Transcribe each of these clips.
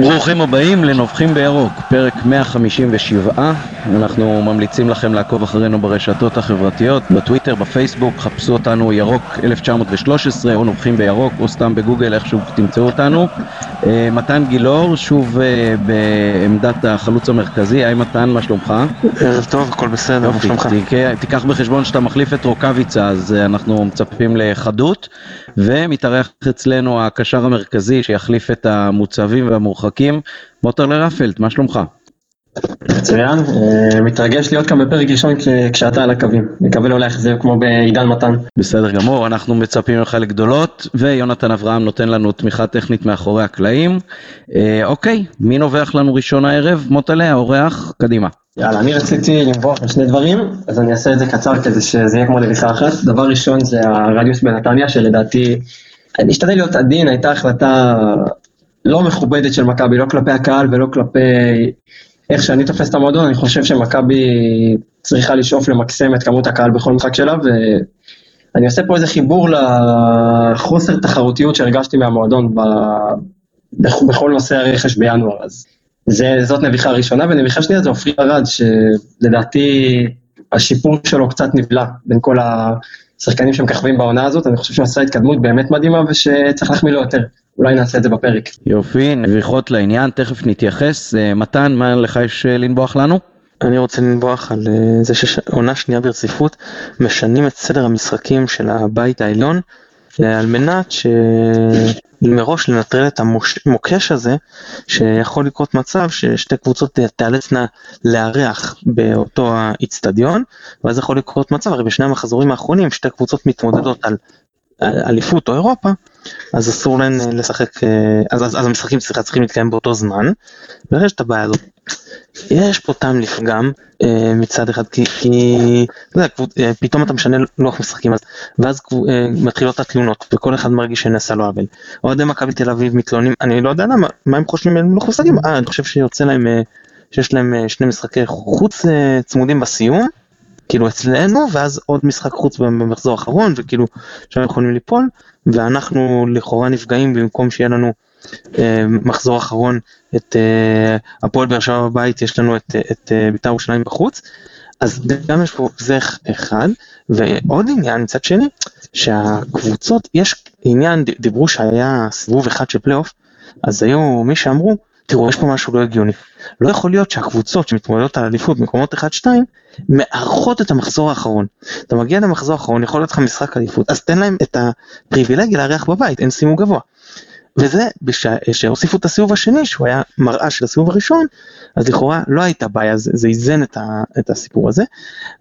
ברוכים הבאים לנובחים בירוק, פרק 157. אנחנו ממליצים לכם לעקוב אחרינו ברשתות החברתיות, בטוויטר, בפייסבוק, חפשו אותנו ירוק 1913 או נובחים בירוק או סתם בגוגל, איכשהו תמצאו אותנו. אה, מתן גילאור, שוב אה, בעמדת החלוץ המרכזי, היי מתן, מה שלומך? ערב טוב, הכל בסדר, מה שלומך? תיקח בחשבון שאתה מחליף את רוקאביצה, אז אה, אנחנו מצפים לחדות. ומתארח אצלנו הקשר המרכזי שיחליף את המוצבים והמורחקים, מוטרלר רפלט, מה שלומך? מצוין, אה, מתרגש להיות כאן בפרק ראשון כשאתה על הקווים, מקווה לא להחזיר כמו בעידן מתן. בסדר גמור, אנחנו מצפים ממך לגדולות, ויונתן אברהם נותן לנו תמיכה טכנית מאחורי הקלעים. אה, אוקיי, מי נובח לנו ראשון הערב? מוטלה, האורח, קדימה. יאללה, אני רציתי לנבוח על שני דברים, אז אני אעשה את זה קצר כדי שזה יהיה כמו נביחה אחת. דבר ראשון זה הרדיוס בנתניה, שלדעתי, אני אשתדל להיות עדין, הייתה החלטה לא מכובדת של מכבי, לא כלפי הקהל ולא כלפי איך שאני תופס את המועדון, אני חושב שמכבי צריכה לשאוף למקסם את כמות הקהל בכל משחק שלה, ואני עושה פה איזה חיבור לחוסר תחרותיות שהרגשתי מהמועדון ב... בכל נושא הרכש בינואר, אז זה, זאת נביחה ראשונה, ונביחה שנייה זה עופרי ארד, שלדעתי השיפור שלו קצת נבלע בין כל השחקנים שמככבים בעונה הזאת, אני חושב שהוא עשה התקדמות באמת מדהימה ושצריך להחמיא לו יותר. אולי נעשה את זה בפרק. יופי, נביחות לעניין, תכף נתייחס. אה, מתן, מה לך יש אה, לנבוח לנו? אני רוצה לנבוח על אה, זה שעונה שנייה ברציפות משנים את סדר המשחקים של הבית העליון על מנת שמראש לנטרל את המוקש הזה שיכול לקרות מצב ששתי קבוצות תיאלצנה לארח באותו האיצטדיון ואז יכול לקרות מצב, הרי בשני המחזורים האחרונים שתי קבוצות מתמודדות על אליפות או אירופה, אז אסור להן אה, לשחק, אה, אז, אז, אז המשחקים צריכה, צריכים להתקיים באותו זמן, ויש את הבעיה הזאת. יש פה טעם לפגם אה, מצד אחד, כי, כי יודע, פתאום אתה משנה לוח משחקים, אז, ואז מתחילות התלונות, וכל אחד מרגיש שנעשה לו עוול. אוהדי מכבי תל אביב מתלוננים, אני לא יודע למה, מה הם חושבים על לוח משחקים, אה, אני חושב שיוצא להם, שיש להם שני משחקי חוץ צמודים בסיום. כאילו אצלנו ואז עוד משחק חוץ במחזור האחרון וכאילו שם יכולים ליפול ואנחנו לכאורה נפגעים במקום שיהיה לנו אה, מחזור אחרון את אה, הפועל באר שבע בבית יש לנו את, את אה, בית"ר ירושלים בחוץ. אז גם יש פה זה אחד ועוד עניין מצד שני שהקבוצות יש עניין דיברו שהיה סיבוב אחד של פלייאוף אז היו מי שאמרו תראו יש פה משהו לא הגיוני. לא יכול להיות שהקבוצות שמתמודדות על אליפות מקומות 1-2 מארחות את המחזור האחרון. אתה מגיע למחזור האחרון יכול להיות לך משחק אליפות אז תן להם את הפריבילגיה לארח בבית אין סימון גבוה. וזה שהוסיפו את הסיבוב השני שהוא היה מראה של הסיבוב הראשון אז לכאורה לא הייתה בעיה זה, זה איזן את, ה, את הסיפור הזה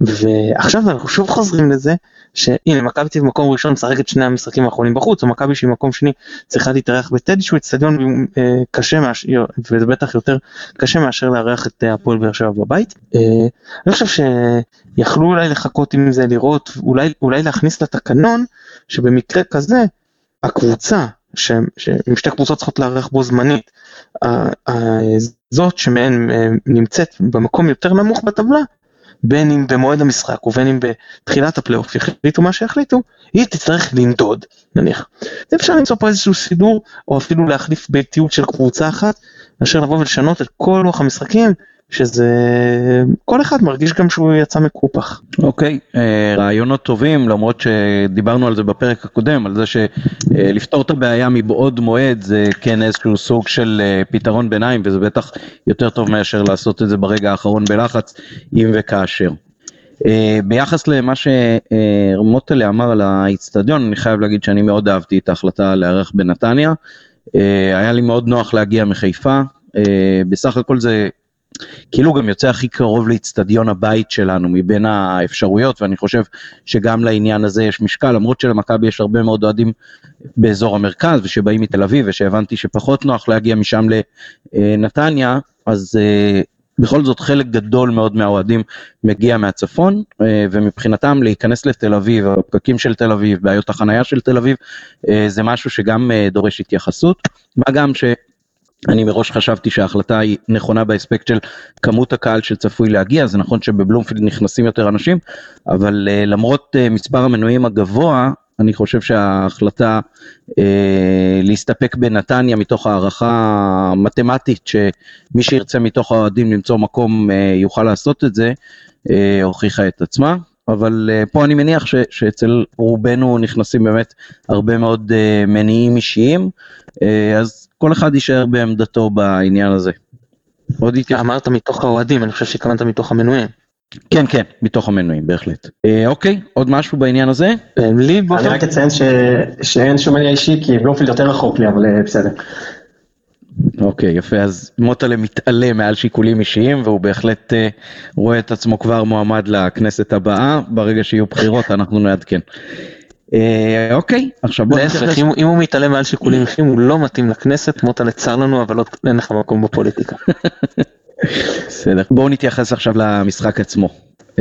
ועכשיו אנחנו שוב חוזרים לזה שהנה מכבי תל מקום ראשון משחק את שני המשחקים האחרונים בחוץ או מכבי שהיא מקום שני צריכה להתארח בטדי שהוא אצטדיון אה, קשה מאשר וזה בטח יותר קשה מאשר לארח את אה, הפועל באר שבע בבית. אה, אני חושב שיכלו אולי לחכות עם זה לראות אולי אולי להכניס לתקנון שבמקרה כזה הקבוצה שאם שתי קבוצות צריכות לארח בו זמנית, זאת שמהן נמצאת במקום יותר נמוך בטבלה, בין אם במועד המשחק ובין אם בתחילת הפלייאוף יחליטו מה שיחליטו, היא תצטרך לנדוד נניח. אפשר למצוא פה איזשהו סידור או אפילו להחליף ביתיות של קבוצה אחת, מאשר לבוא ולשנות את כל לוח המשחקים שזה כל אחד מרגיש גם שהוא יצא מקופח. אוקיי, okay, אה, רעיונות טובים למרות שדיברנו על זה בפרק הקודם על זה שלפתור את הבעיה מבעוד מועד זה כן איזשהו סוג של אה, פתרון ביניים וזה בטח יותר טוב מאשר לעשות את זה ברגע האחרון בלחץ אם וכאשר. אה, ביחס למה שמוטלה אמר על האיצטדיון אני חייב להגיד שאני מאוד אהבתי את ההחלטה לארח בנתניה. היה לי מאוד נוח להגיע מחיפה בסך הכל זה כאילו גם יוצא הכי קרוב לאיצטדיון הבית שלנו מבין האפשרויות, ואני חושב שגם לעניין הזה יש משקל, למרות שלמכבי יש הרבה מאוד אוהדים באזור המרכז ושבאים מתל אביב, ושהבנתי שפחות נוח להגיע משם לנתניה, אז אה, בכל זאת חלק גדול מאוד מהאוהדים מגיע מהצפון, אה, ומבחינתם להיכנס לתל אביב, הפקקים של תל אביב, בעיות החנייה של תל אביב, אה, זה משהו שגם דורש התייחסות, מה גם ש... אני מראש חשבתי שההחלטה היא נכונה באספקט של כמות הקהל שצפוי להגיע, זה נכון שבבלומפילד נכנסים יותר אנשים, אבל uh, למרות uh, מספר המנויים הגבוה, אני חושב שההחלטה אה, להסתפק בנתניה מתוך הערכה מתמטית שמי שירצה מתוך האוהדים למצוא מקום אה, יוכל לעשות את זה, אה, הוכיחה את עצמה. אבל uh, פה אני מניח ש, שאצל רובנו נכנסים באמת הרבה מאוד uh, מניעים אישיים, uh, אז כל אחד יישאר בעמדתו בעניין הזה. עוד התייחס... אמרת מתוך האוהדים, אני חושב שהתכוונת מתוך המנויים. כן, כן, מתוך המנויים, בהחלט. אה, אוקיי, עוד משהו בעניין הזה? לי באופן... אני רק אציין ש... שאין שום מניע אישי, כי בלומפילד יותר רחוק לי, אבל בסדר. אוקיי, יפה, אז מוטלה מתעלה מעל שיקולים אישיים, והוא בהחלט uh, רואה את עצמו כבר מועמד לכנסת הבאה, ברגע שיהיו בחירות אנחנו נעדכן. Uh, אוקיי, עכשיו בוא נתייחס... אם, אם הוא מתעלה מעל שיקולים אישיים הוא לא מתאים לכנסת, מוטלה צר לנו, אבל לא, אין לך מקום בפוליטיקה. בסדר, בואו נתייחס עכשיו למשחק עצמו. Uh,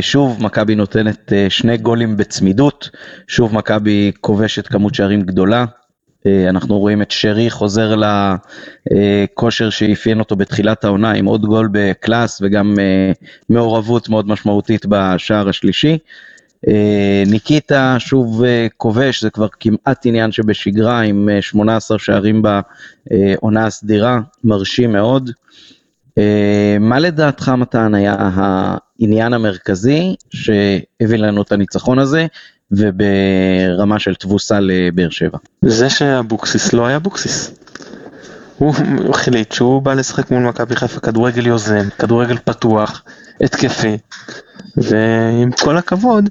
שוב מכבי נותנת uh, שני גולים בצמידות, שוב מכבי כובשת כמות שערים גדולה, אה, אנחנו רואים את שרי חוזר לכושר שאפיין אותו בתחילת העונה עם עוד גול בקלאס וגם אה, מעורבות מאוד משמעותית בשער השלישי. אה, ניקיטה שוב כובש, זה כבר כמעט עניין שבשגרה עם 18 שערים בעונה הסדירה, מרשים מאוד. מה לדעתך מתן היה העניין המרכזי שהביא לנו את הניצחון הזה, וברמה של תבוסה לבאר שבע. זה שאבוקסיס לא היה אבוקסיס. הוא החליט שהוא בא לשחק מול מכבי חיפה כדורגל יוזם, כדורגל פתוח, התקפי, ועם כל הכבוד,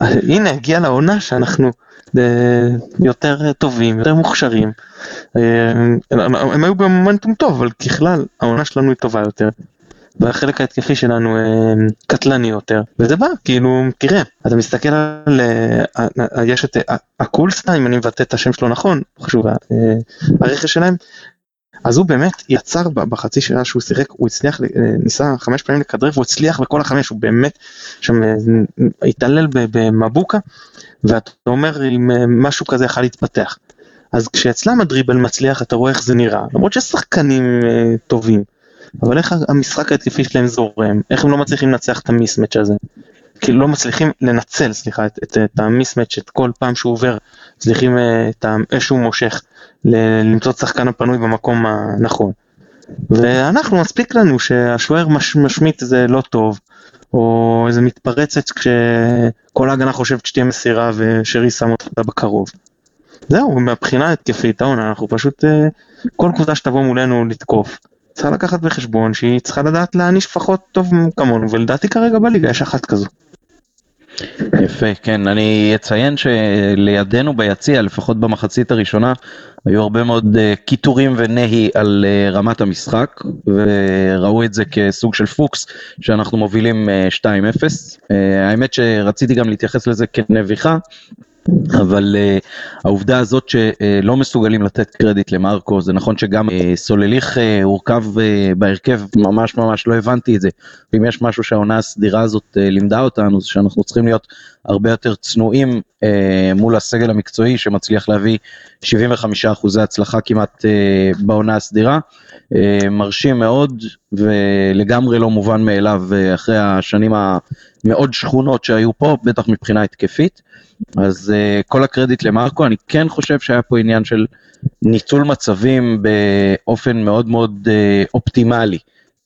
הנה הגיע לעונה שאנחנו אה, יותר טובים, יותר מוכשרים. אה, הם היו במומנטום טוב, אבל ככלל העונה שלנו היא טובה יותר. והחלק ההתקפי שלנו אה, קטלני יותר, וזה בא, כאילו, תראה, אתה מסתכל על, יש את הקולסטה, אם אני מבטא את השם שלו נכון, חשוב, הרכש שלהם, אז הוא באמת יצר בחצי שעה שהוא שיחק, הוא הצליח, ניסה חמש פעמים לכדרר והוא הצליח בכל החמש, הוא באמת שם התעלל במבוקה, ואתה אומר אם משהו כזה יכול להתפתח. אז כשאצלם הדריבל מצליח אתה רואה איך זה נראה, למרות ששחקנים טובים. אבל איך המשחק ההתקפי שלהם זורם, איך הם לא מצליחים לנצח את המיסמץ' הזה. כאילו לא מצליחים לנצל, סליחה, את, את, את המיסמץ', את כל פעם שהוא עובר, מצליחים אה, את שהוא מושך, למצוא את שחקן הפנוי במקום הנכון. ואנחנו, מספיק לנו שהשוער מש, משמיט איזה לא טוב, או איזה מתפרצת כשכל ההגנה חושבת שתהיה מסירה ושרי שם אותה בקרוב. זהו, מבחינה התקפית העונה, אנחנו פשוט, אה, כל קבוצה שתבוא מולנו לתקוף, צריכה לקחת בחשבון שהיא צריכה לדעת להעניש פחות טוב כמונו, ולדעתי כרגע בליגה יש אחת כזו. יפה, כן, אני אציין שלידינו ביציע, לפחות במחצית הראשונה, היו הרבה מאוד uh, קיטורים ונהי על uh, רמת המשחק, וראו את זה כסוג של פוקס, שאנחנו מובילים uh, 2-0. Uh, האמת שרציתי גם להתייחס לזה כנביכה, אבל uh, העובדה הזאת שלא מסוגלים לתת קרדיט למרקו, זה נכון שגם uh, סולליך uh, הורכב uh, בהרכב, ממש ממש לא הבנתי את זה. ואם יש משהו שהעונה הסדירה הזאת uh, לימדה אותנו, זה שאנחנו צריכים להיות הרבה יותר צנועים uh, מול הסגל המקצועי שמצליח להביא 75% הצלחה כמעט uh, בעונה הסדירה. Uh, מרשים מאוד ולגמרי לא מובן מאליו uh, אחרי השנים המאוד שכונות שהיו פה, בטח מבחינה התקפית. אז uh, כל הקרדיט למרקו, אני כן חושב שהיה פה עניין של ניצול מצבים באופן מאוד מאוד uh, אופטימלי,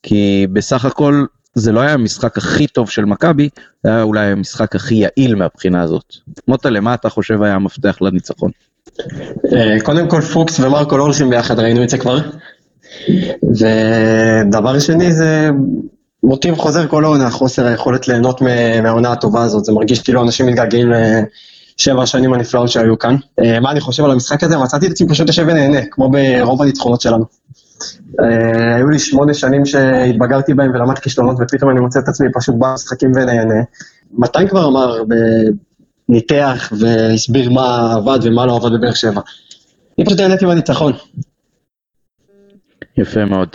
כי בסך הכל זה לא היה המשחק הכי טוב של מכבי, זה היה אולי המשחק הכי יעיל מהבחינה הזאת. מוטה, למה אתה חושב היה המפתח לניצחון? אה, קודם כל פוקס ומרקו לא הולכים ביחד, ראינו את זה כבר. ודבר שני זה מוטיב חוזר כל העונה, חוסר היכולת ליהנות מהעונה הטובה הזאת, זה מרגיש כאילו אנשים מתגעגעים לשבע השנים הנפלאות שהיו כאן. אה, מה אני חושב על המשחק הזה? מצאתי את עצמי פשוט יושב ונהנה, כמו ברוב הניצחונות שלנו. אה, היו לי שמונה שנים שהתבגרתי בהם ולמדתי כישלונות, ופתאום אני מוצא את עצמי פשוט בא משחקים ונהנה. מתי כבר אמר, ניתח והסביר מה עבד ומה לא עבד בבאר שבע. אני פשוט נהניתי מהניצחון. יפה מאוד.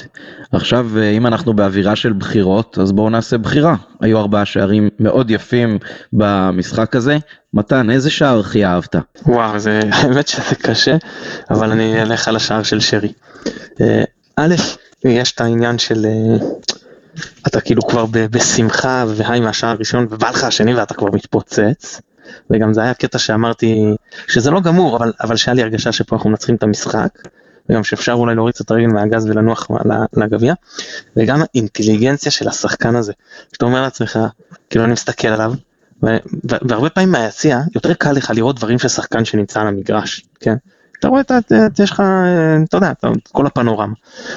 עכשיו, אה, אם אנחנו באווירה של בחירות, אז בואו נעשה בחירה. היו ארבעה שערים מאוד יפים במשחק הזה. מתן, איזה שער הכי אהבת? וואו, זה, האמת שזה קשה, אבל אני אלך על השער של שרי. אה, א', יש את העניין של... אה, אתה כאילו כבר בשמחה והי מהשער הראשון ובא לך השני ואתה כבר מתפוצץ. וגם זה היה קטע שאמרתי שזה לא גמור, אבל, אבל שהיה לי הרגשה שפה אנחנו מנצחים את המשחק, וגם שאפשר אולי להוריד קצת הרגל מהגז ולנוח לגביע, וגם האינטליגנציה של השחקן הזה, שאתה אומר לעצמך, כאילו אני מסתכל עליו, והרבה פעמים מהיציע יותר קל לך לראות דברים של שחקן שנמצא על המגרש, כן? אתה רואה, אתה, יש לך, אתה יודע, את כל הפנורמה.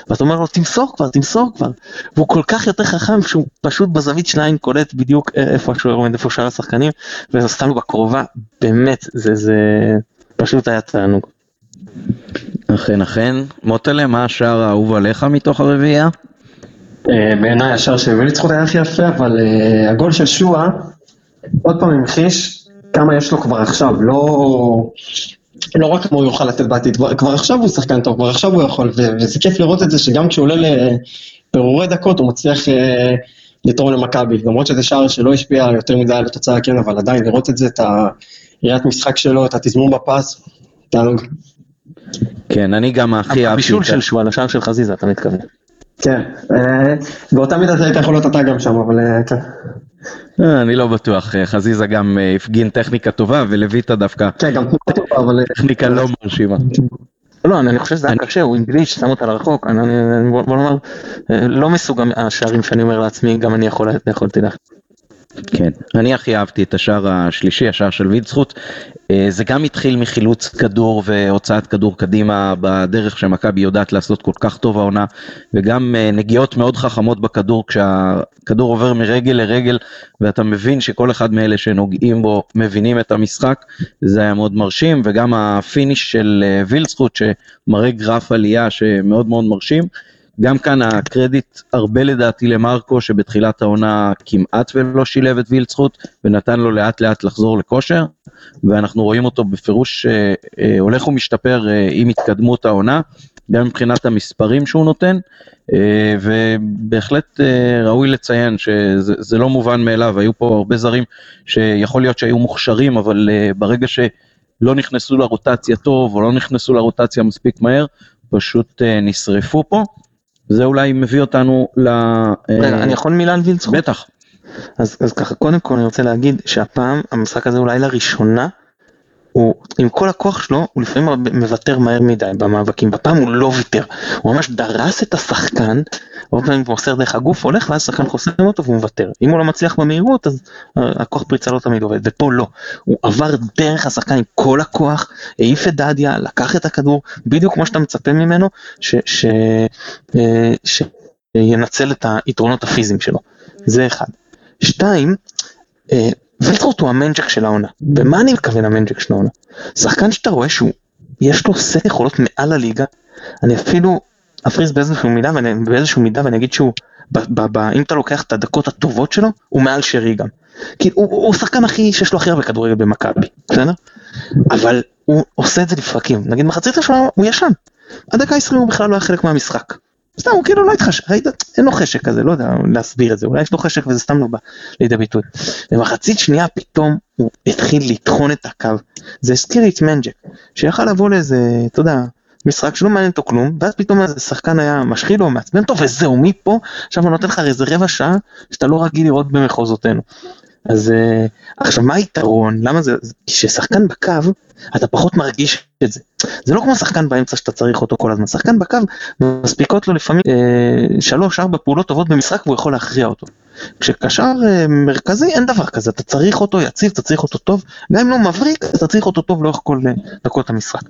ואתה אומר לו, תמסור כבר, תמסור כבר. והוא כל כך יותר חכם שהוא פשוט בזווית שניים קולט בדיוק איפה השוער עומד, איפה שאר השחקנים, וסתם בקרובה, באמת, זה, זה פשוט היה תענוג. אכן אכן. מוטלה, מה השער האהוב עליך מתוך הרביעייה? אה, בעיניי השער של וילצחוט היה הכי יפה, אבל אה, הגול של שואה, עוד פעם המחיש כמה יש לו כבר עכשיו, לא... לא רק כמו הוא יוכל לתת בעתיד, כבר עכשיו הוא שחקן טוב, כבר עכשיו הוא יכול, וזה כיף לראות את זה שגם כשהוא עולה לפירורי דקות הוא מצליח אה, לתרום למכבי, למרות שזה שער שלא השפיע יותר מדי על התוצאה, כן, אבל עדיין לראות את זה, את הראיית משחק שלו, את התזמון בפס, תענוג. כן, אני גם הכי אהבתי. הבישול של שועל, השער של חזיזה, אתה מתכוון. כן, אה, באותה מידה זה יכול להיות אתה גם שם, אבל אה, כן. אה, אני לא בטוח, חזיזה גם הפגין טכניקה טובה ולויטה דווקא. כן, גם טובה, אבל... טכניקה לא מרשימה. לא, אני חושב שזה היה קשה, הוא עם גליץ', שם אותה לרחוק, בוא נאמר, לא מסוג השערים שאני אומר לעצמי, גם אני יכולתי לך. כן, אני הכי אהבתי את השער השלישי, השער של וידסחוט. אה, זה גם התחיל מחילוץ כדור והוצאת כדור קדימה בדרך שמכבי יודעת לעשות כל כך טוב העונה, וגם אה, נגיעות מאוד חכמות בכדור כשהכדור עובר מרגל לרגל, ואתה מבין שכל אחד מאלה שנוגעים בו מבינים את המשחק, זה היה מאוד מרשים, וגם ה finish של אה, וילדסחוט שמראה גרף עלייה שמאוד מאוד מרשים. גם כאן הקרדיט הרבה לדעתי למרקו שבתחילת העונה כמעט ולא שילב את וילדסחוט ונתן לו לאט לאט לחזור לכושר ואנחנו רואים אותו בפירוש אה, אה, הולך ומשתפר אה, עם התקדמות העונה גם מבחינת המספרים שהוא נותן אה, ובהחלט אה, ראוי לציין שזה לא מובן מאליו. היו פה הרבה זרים שיכול להיות שהיו מוכשרים אבל אה, ברגע שלא נכנסו לרוטציה טוב או לא נכנסו לרוטציה מספיק מהר פשוט נשרפו פה זה אולי מביא אותנו ל... רגע, אני יכול מילה על וילצחוט? בטח. אז, אז ככה, קודם כל אני רוצה להגיד שהפעם המשחק הזה אולי לראשונה, הוא עם כל הכוח שלו, הוא לפעמים מוותר מהר מדי במאבקים, בפעם הוא לא ויתר, הוא ממש דרס את השחקן, הרבה פעמים הוא מוסר דרך הגוף, הולך ואז השחקן חוסם אותו והוא מוותר, אם הוא לא מצליח במהירות אז הכוח פריצה לא תמיד עובד, ופה לא, הוא עבר דרך השחקן עם כל הכוח, העיף את דדיה, לקח את הכדור, בדיוק כמו שאתה מצפה ממנו, אה, שינצל את היתרונות הפיזיים שלו, זה אחד. שתיים, אה, וילדסחוט הוא המנג'ק של העונה. במה אני מתכוון המנג'ק של העונה? שחקן שאתה רואה שהוא, יש לו סט יכולות מעל הליגה, אני אפילו אפריז באיזשהו מידה, ואני, באיזשהו מידה ואני אגיד שהוא, ב, ב, ב, אם אתה לוקח את הדקות הטובות שלו, הוא מעל שרי גם. כי הוא, הוא שחקן הכי, שיש לו הכי הרבה כדורגל במכבי, בסדר? אבל הוא עושה את זה לפרקים, נגיד מחצית ראשונה הוא ישן, הדקה 20 הוא בכלל לא היה חלק מהמשחק. סתם הוא כאילו לא התחשק? אין לו חשק כזה, לא יודע להסביר את זה, אולי יש לו חשק וזה סתם לא בא לידי ביטוי. במחצית שנייה פתאום הוא התחיל לטחון את הקו, זה הזכיר את מנג'ק, שיכל לבוא לאיזה, אתה יודע, משחק שלא מעניין אותו כלום, ואז פתאום איזה שחקן היה משחיל לו, מעצבן אותו, וזהו, מפה, עכשיו הוא נותן לך איזה רבע שעה שאתה לא רגיל לראות במחוזותינו. אז uh, עכשיו מה היתרון? למה זה כששחקן בקו אתה פחות מרגיש את זה? זה לא כמו שחקן באמצע שאתה צריך אותו כל הזמן. שחקן בקו מספיקות לו לפעמים uh, שלוש ארבע פעולות טובות במשחק והוא יכול להכריע אותו. כשקשר uh, מרכזי אין דבר כזה. אתה צריך אותו יציב אתה צריך אותו טוב. גם אם לא מבריק אתה צריך אותו טוב לאורך כל דקות המשחק.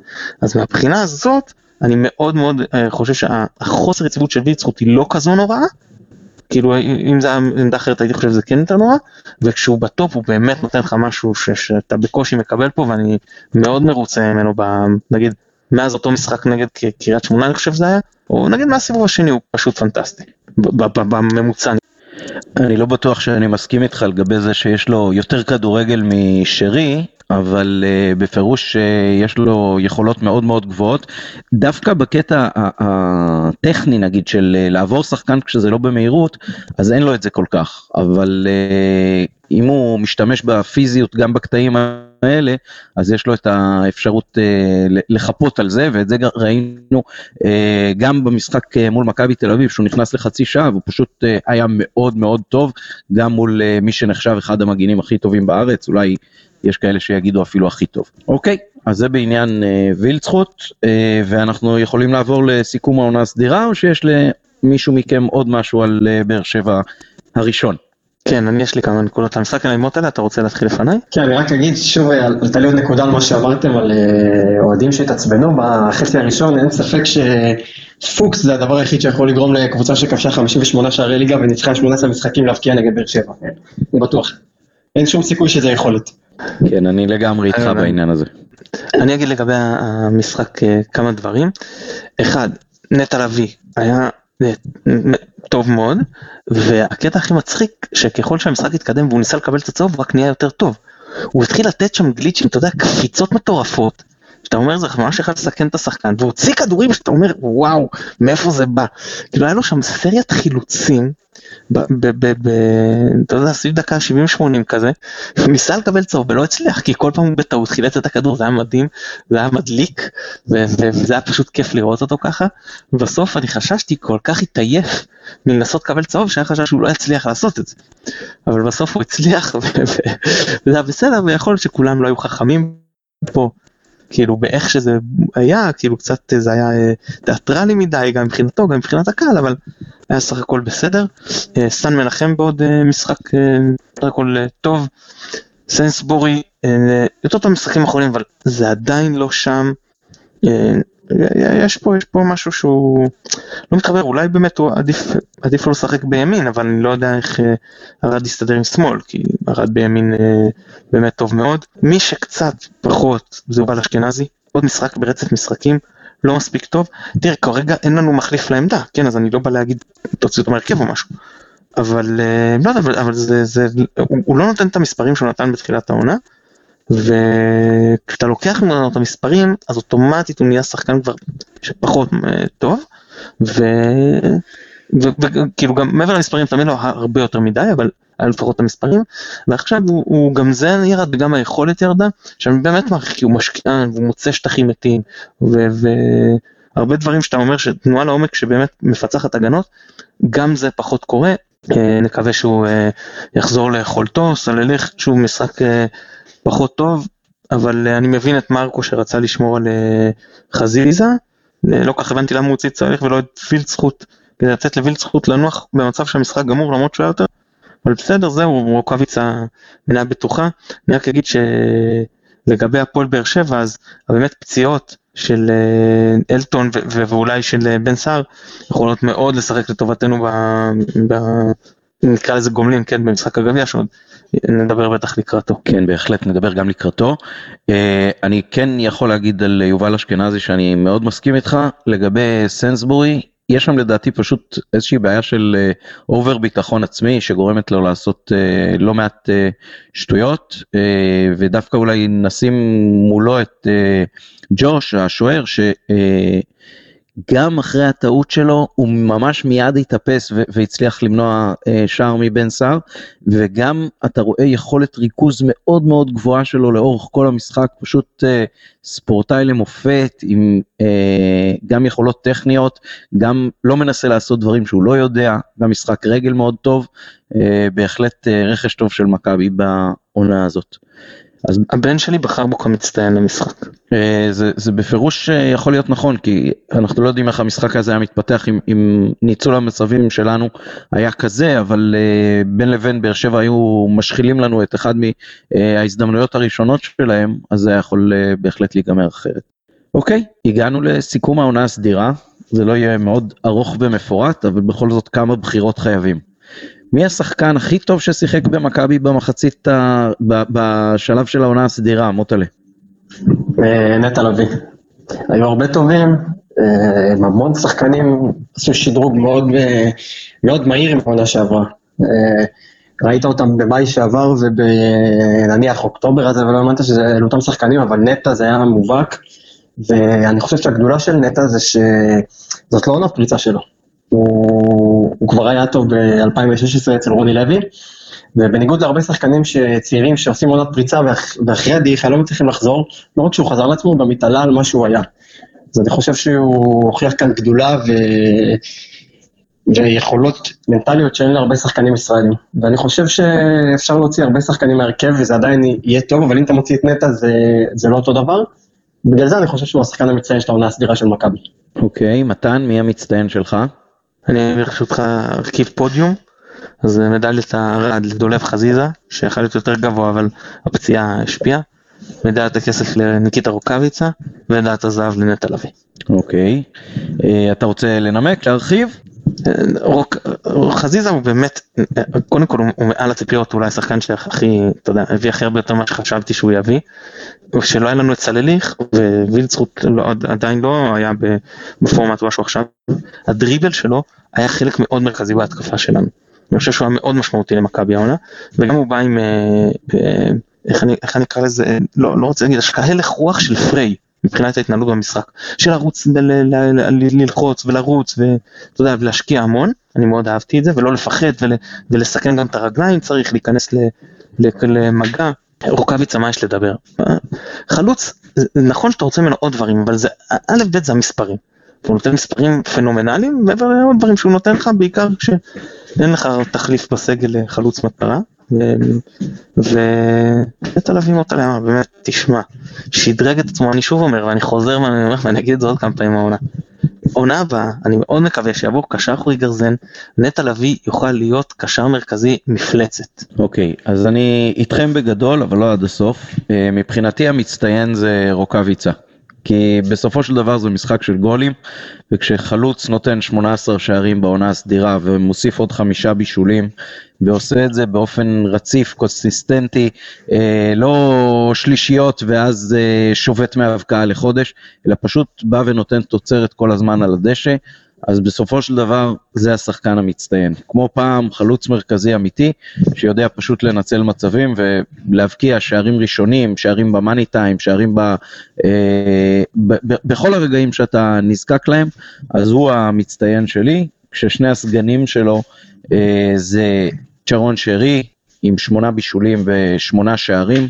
אז מהבחינה הזאת אני מאוד מאוד חושב שהחוסר יציבות של ויצחוט היא לא כזו נוראה כאילו אם זה היה עמדה אחרת הייתי חושב שזה כן יותר נורא, וכשהוא בטופ הוא באמת נותן לך משהו ש, שאתה בקושי מקבל פה ואני מאוד מרוצה ממנו ב... נגיד מאז אותו משחק נגד קריית שמונה אני חושב שזה היה, או נגיד מהסיבוב השני הוא פשוט פנטסטי, בממוצע. אני לא בטוח שאני מסכים איתך לגבי זה שיש לו יותר כדורגל משרי, אבל uh, בפירוש uh, יש לו יכולות מאוד מאוד גבוהות. דווקא בקטע הטכני נגיד של uh, לעבור שחקן כשזה לא במהירות, אז אין לו את זה כל כך, אבל uh, אם הוא משתמש בפיזיות גם בקטעים האלה, אז יש לו את האפשרות uh, לחפות על זה, ואת זה ראינו uh, גם במשחק uh, מול מכבי תל אביב, שהוא נכנס לחצי שעה, והוא פשוט uh, היה מאוד מאוד טוב, גם מול uh, מי שנחשב אחד המגינים הכי טובים בארץ, אולי יש כאלה שיגידו אפילו הכי טוב. אוקיי, אז זה בעניין אה, וילצחוט, אה, ואנחנו יכולים לעבור לסיכום העונה הסדירה, או שיש למישהו מכם עוד משהו על אה, באר שבע הראשון? כן, אני יש לי כמה נקודות למשחק על האימות האלה, אתה רוצה להתחיל לפניי? כן, אני רק אגיד שוב, עלתה לי עוד נקודה על מה שאמרתם על אה, אוהדים שהתעצבנו בחצי הראשון, אין ספק שפוקס זה הדבר היחיד שיכול לגרום לקבוצה שכבשה 58 שערי ליגה וניצחה 18 משחקים להבקיע נגד באר שבע, אני בטוח. אין שום סיכוי שזה יכולת. כן, אני לגמרי איתך אה, בעניין הזה. אני אגיד לגבי המשחק אה, כמה דברים. אחד, נטע לביא היה אה, טוב מאוד, והקטע הכי מצחיק, שככל שהמשחק התקדם והוא ניסה לקבל את הצהוב, הוא רק נהיה יותר טוב. הוא התחיל לתת שם גליצ'ים, אתה יודע, קפיצות מטורפות, שאתה אומר זה ממש יכול לסכן את השחקן, והוציא כדורים שאתה אומר וואו, מאיפה זה בא. כאילו היה לו שם סריית חילוצים, אתה יודע, סביב דקה 70-80 כזה, ניסה לקבל צהוב ולא הצליח, כי כל פעם בטעות חילץ את הכדור, זה היה מדהים, זה היה מדליק, וזה היה פשוט כיף לראות אותו ככה. בסוף אני חששתי, כל כך התעייף מלנסות לקבל צהוב, שהיה חשש שהוא לא יצליח לעשות את זה. אבל בסוף הוא הצליח, וזה היה בסדר, ויכול להיות שכולם לא היו חכמים פה. כאילו באיך שזה היה כאילו קצת זה היה אה, תיאטרלי מדי גם מבחינתו גם מבחינת הקהל אבל היה סך הכל בסדר. אה, סן מנחם בעוד אה, משחק אה, סך הכל אה, טוב. סנסבורי אה, יותר טוב משחקים אחרונים אבל זה עדיין לא שם. אה, יש פה יש פה משהו שהוא לא מתחבר. אולי באמת הוא עדיף עדיף לו לשחק בימין אבל אני לא יודע איך אה, ארד יסתדר עם שמאל כי ארד בימין אה, באמת טוב מאוד. מי שקצת פחות זה יובל אשכנזי עוד משחק ברצף משחקים לא מספיק טוב. תראה כרגע אין לנו מחליף לעמדה כן? אז אני לא בא להגיד תוציא אותו מהרכב או משהו. אבל אה, לא יודע אבל, אבל זה זה הוא, הוא לא נותן את המספרים שהוא נתן בתחילת העונה. וכשאתה לוקח ממנו את המספרים אז אוטומטית הוא נהיה שחקן כבר שפחות אה, טוב וכאילו גם מעבר למספרים תמיד לא הרבה יותר מדי אבל היה לפחות את המספרים ועכשיו הוא, הוא גם זה ירד וגם היכולת ירדה שאני באמת מעריך כי הוא משקיען והוא מוצא שטחים מתים והרבה דברים שאתה אומר שתנועה לעומק שבאמת מפצחת הגנות גם זה פחות קורה אה, נקווה שהוא אה, יחזור ליכולתו סלליך שהוא משחק פחות טוב, אבל אה, אני מבין את מרקו שרצה לשמור על אה, חזיזה, אה, לא כך הבנתי למה הוא הוציא צורך ולא את וילצחוט, כדי לתת לווילצחוט לנוח במצב שהמשחק גמור למרות שהוא היה יותר, אבל בסדר זהו, רוקאביצה מנהל בטוחה, אני רק אגיד שלגבי הפועל באר שבע אז באמת פציעות של אלטון ואולי של בן סער יכולות מאוד לשחק לטובתנו ב... ב... נקרא לזה גומלין כן במשחק הגביע שעוד נדבר בטח לקראתו. כן בהחלט נדבר גם לקראתו. אה, אני כן יכול להגיד על יובל אשכנזי שאני מאוד מסכים איתך לגבי סנסבורי יש שם לדעתי פשוט איזושהי בעיה של אובר uh, ביטחון עצמי שגורמת לו לעשות uh, לא מעט שטויות ודווקא אולי נשים מולו את ג'וש השוער ש... גם אחרי הטעות שלו הוא ממש מיד התאפס והצליח למנוע אה, שער מבן סער. וגם אתה רואה יכולת ריכוז מאוד מאוד גבוהה שלו לאורך כל המשחק. פשוט אה, ספורטאי למופת עם אה, גם יכולות טכניות גם לא מנסה לעשות דברים שהוא לא יודע. גם משחק רגל מאוד טוב בהחלט רכש טוב של מכבי בעונה הזאת. אז הבן שלי בחר בו כמצטיין למשחק. אה, זה, זה בפירוש אה, יכול להיות נכון כי אנחנו לא יודעים איך המשחק הזה היה מתפתח אם, אם ניצול המצבים שלנו היה כזה אבל אה, בין לבין באר שבע היו משחילים לנו את אחד מההזדמנויות הראשונות שלהם אז זה יכול בהחלט להיגמר אחרת. אוקיי הגענו לסיכום העונה הסדירה זה לא יהיה מאוד ארוך ומפורט אבל בכל זאת כמה בחירות חייבים. מי השחקן הכי טוב ששיחק במכבי במחצית, ה... בשלב של העונה הסדירה, מוטלה? אה, נטע לביא. היו הרבה טובים, אה, המון שחקנים עשו שדרוג מאוד, אה, מאוד מהיר עם העונה שעברה. ראית אותם במאי שעבר ובנניח אוקטובר הזה ולא האמנת שזה אותם שחקנים, אבל נטע זה היה מובהק, ואני חושב שהגדולה של נטע זה שזאת לא עונה פריצה שלו. הוא, הוא כבר היה טוב ב-2016 אצל רוני לוי, ובניגוד להרבה שחקנים צעירים שעושים עונת פריצה ואחרי הדעיכה לא מצליחים לחזור, לא רק שהוא חזר לעצמו, הוא גם התעלה על מה שהוא היה. אז אני חושב שהוא הוכיח כאן גדולה, ויכולות מנטליות שאין להרבה שחקנים ישראלים. ואני חושב שאפשר להוציא הרבה שחקנים מהרכב וזה עדיין יהיה טוב, אבל אם אתה מוציא את נטע זה, זה לא אותו דבר. בגלל זה אני חושב שהוא השחקן המצטיין של העונה הסדירה של מכבי. אוקיי, מתן, מי המצטיין שלך? אני ברשותך ארכיב פודיום, אז מדליית הארד לדולב חזיזה, שיכול להיות יותר גבוה אבל הפציעה השפיעה, מדליית הכסף לניקיטה רוקאביצה, ומדליית הזהב לנטע לביא. אוקיי. אה, אתה רוצה לנמק, להרחיב? רוק, חזיזה הוא באמת, קודם כל הוא מעל הציפיות, אולי השחקן שהכי, אתה יודע, הביא הכי הרבה יותר ממה שחשבתי שהוא יביא. שלא היה לנו את סלליך, ווילצחוט לא, עדיין לא היה בפורמט משהו עכשיו, הדריבל שלו היה חלק מאוד מרכזי בהתקפה שלנו. אני חושב שהוא היה מאוד משמעותי למכבי העונה, וגם הוא בא עם, אה, אה, איך אני, איך אני אקרא לזה, לא, לא רוצה להגיד, יש הלך רוח של פריי. מבחינת ההתנהלות במשחק, של לרוץ, ללחוץ ולרוץ ואתה יודע, ולהשקיע המון, אני מאוד אהבתי את זה, ולא לפחד ולסכן גם את הרגליים, צריך להיכנס למגע, רוקאביצה מה יש לדבר, חלוץ, נכון שאתה רוצה ממנו עוד דברים, אבל זה, א' ב' זה המספרים, הוא נותן מספרים פנומנליים, לעוד דברים שהוא נותן לך, בעיקר כשאין לך תחליף בסגל לחלוץ מטרה, ונטע לביא מוטה למה, באמת, תשמע, שדרג את עצמו, אני שוב אומר, ואני חוזר ואני אומר, ואני אגיד את זה עוד כמה פעמים העונה. עונה הבאה, אני מאוד מקווה שיבוא קשר אחורי גרזן, נטע לביא יוכל להיות קשר מרכזי מפלצת. אוקיי, okay, אז אני איתכם בגדול, אבל לא עד הסוף. אה, מבחינתי המצטיין זה רוקאביצה. כי בסופו של דבר זה משחק של גולים, וכשחלוץ נותן 18 שערים בעונה הסדירה ומוסיף עוד חמישה בישולים, ועושה את זה באופן רציף, קונסיסטנטי, אה, לא שלישיות ואז אה, שובת מהאבקעה לחודש, אלא פשוט בא ונותן תוצרת כל הזמן על הדשא, אז בסופו של דבר זה השחקן המצטיין. כמו פעם, חלוץ מרכזי אמיתי, שיודע פשוט לנצל מצבים ולהבקיע שערים ראשונים, שערים במאני טיים, שערים ב, אה, ב, ב, בכל הרגעים שאתה נזקק להם, אז הוא המצטיין שלי, כששני הסגנים שלו אה, זה צ'רון שרי, עם שמונה בישולים ושמונה שערים.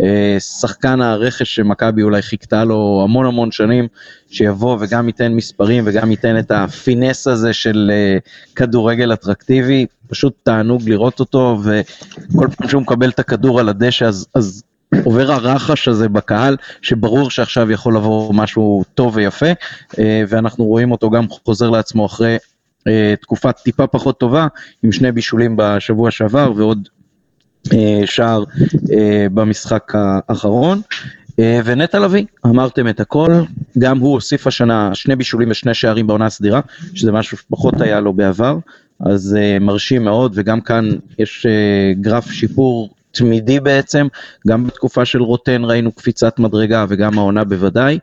אה, שחקן הרכש שמכבי אולי חיכתה לו המון המון שנים, שיבוא וגם ייתן מספרים וגם ייתן את הפינס הזה של אה, כדורגל אטרקטיבי, פשוט תענוג לראות אותו, וכל פעם שהוא מקבל את הכדור על הדשא אז, אז עובר הרחש הזה בקהל, שברור שעכשיו יכול לבוא משהו טוב ויפה, אה, ואנחנו רואים אותו גם חוזר לעצמו אחרי תקופה טיפה פחות טובה, עם שני בישולים בשבוע שעבר ועוד שער אה, במשחק האחרון. אה, ונטע לביא, אמרתם את הכל, גם הוא הוסיף השנה שני בישולים ושני שערים בעונה הסדירה, שזה משהו שפחות היה לו בעבר, אז מרשים מאוד, וגם כאן יש גרף שיפור תמידי בעצם, גם בתקופה של רוטן ראינו קפיצת מדרגה וגם העונה בוודאי,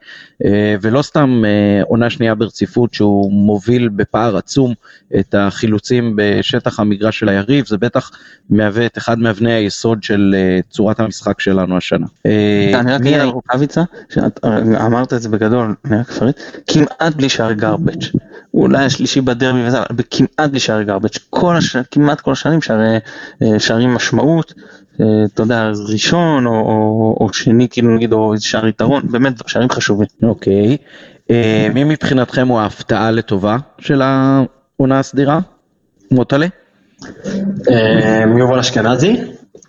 אה, ולא סתם אה, עונה שנייה ברציפות שהוא מוביל בפער עצום את החילוצים בשטח המגרש של היריב, זה בטח מהווה את אחד מאבני היסוד של אה, צורת המשחק שלנו השנה. אני רק אגיד על רוקאביצה, אמרת את זה בגדול, אני רק אפרט, כמעט בלי שערי גרבג'. אולי השלישי בדרבי וזה, אבל כמעט בלי שערי גרבג', כמעט כל השנים שערים משמעות, אתה יודע, ראשון או, או, או שני, כאילו נגיד, או איזה שער יתרון, באמת שערים חשובים. אוקיי. אה, מי מבחינתכם הוא ההפתעה לטובה של העונה הסדירה? מוטלה? אה, יובל אשכנזי,